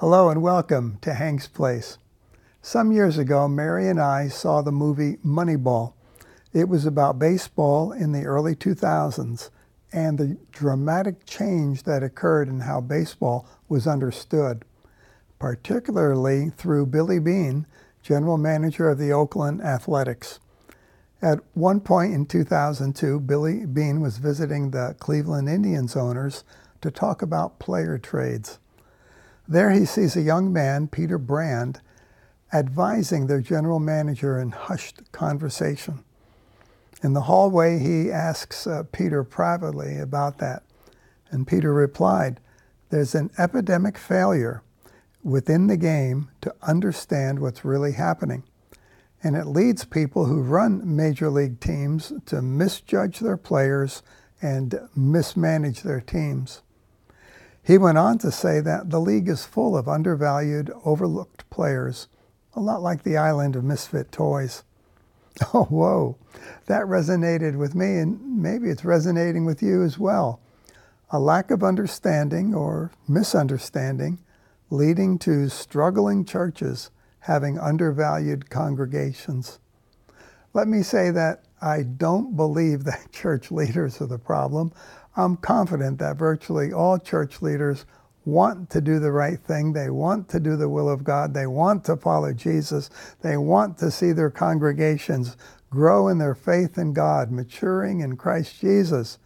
Hello and welcome to Hank's Place. Some years ago, Mary and I saw the movie Moneyball. It was about baseball in the early 2000s and the dramatic change that occurred in how baseball was understood, particularly through Billy Beane, general manager of the Oakland Athletics. At one point in 2002, Billy Beane was visiting the Cleveland Indians owners to talk about player trades. There he sees a young man, Peter Brand, advising their general manager in hushed conversation. In the hallway, he asks uh, Peter privately about that. And Peter replied, There's an epidemic failure within the game to understand what's really happening. And it leads people who run major league teams to misjudge their players and mismanage their teams. He went on to say that the league is full of undervalued, overlooked players, a lot like the island of misfit toys. Oh, whoa, that resonated with me, and maybe it's resonating with you as well. A lack of understanding or misunderstanding leading to struggling churches having undervalued congregations. Let me say that I don't believe that church leaders are the problem. I'm confident that virtually all church leaders want to do the right thing. They want to do the will of God. They want to follow Jesus. They want to see their congregations grow in their faith in God, maturing in Christ Jesus.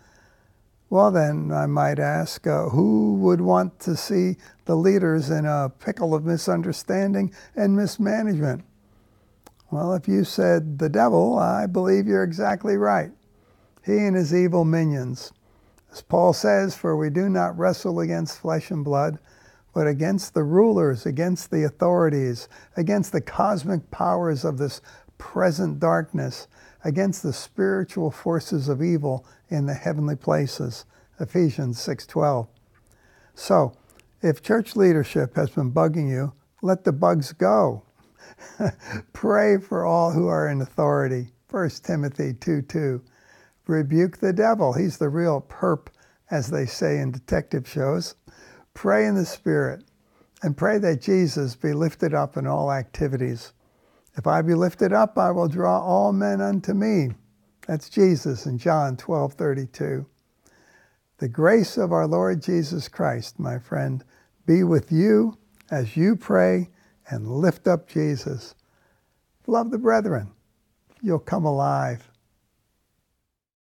Well, then, I might ask, uh, who would want to see the leaders in a pickle of misunderstanding and mismanagement? Well, if you said the devil, I believe you're exactly right. He and his evil minions. As Paul says, for we do not wrestle against flesh and blood, but against the rulers, against the authorities, against the cosmic powers of this present darkness, against the spiritual forces of evil in the heavenly places. Ephesians 6:12. So, if church leadership has been bugging you, let the bugs go. Pray for all who are in authority. 1 Timothy 2:2 rebuke the devil. He's the real perp, as they say in detective shows. Pray in the Spirit and pray that Jesus be lifted up in all activities. If I be lifted up, I will draw all men unto me. That's Jesus in John 12 32. The grace of our Lord Jesus Christ, my friend, be with you as you pray and lift up Jesus. Love the brethren. You'll come alive.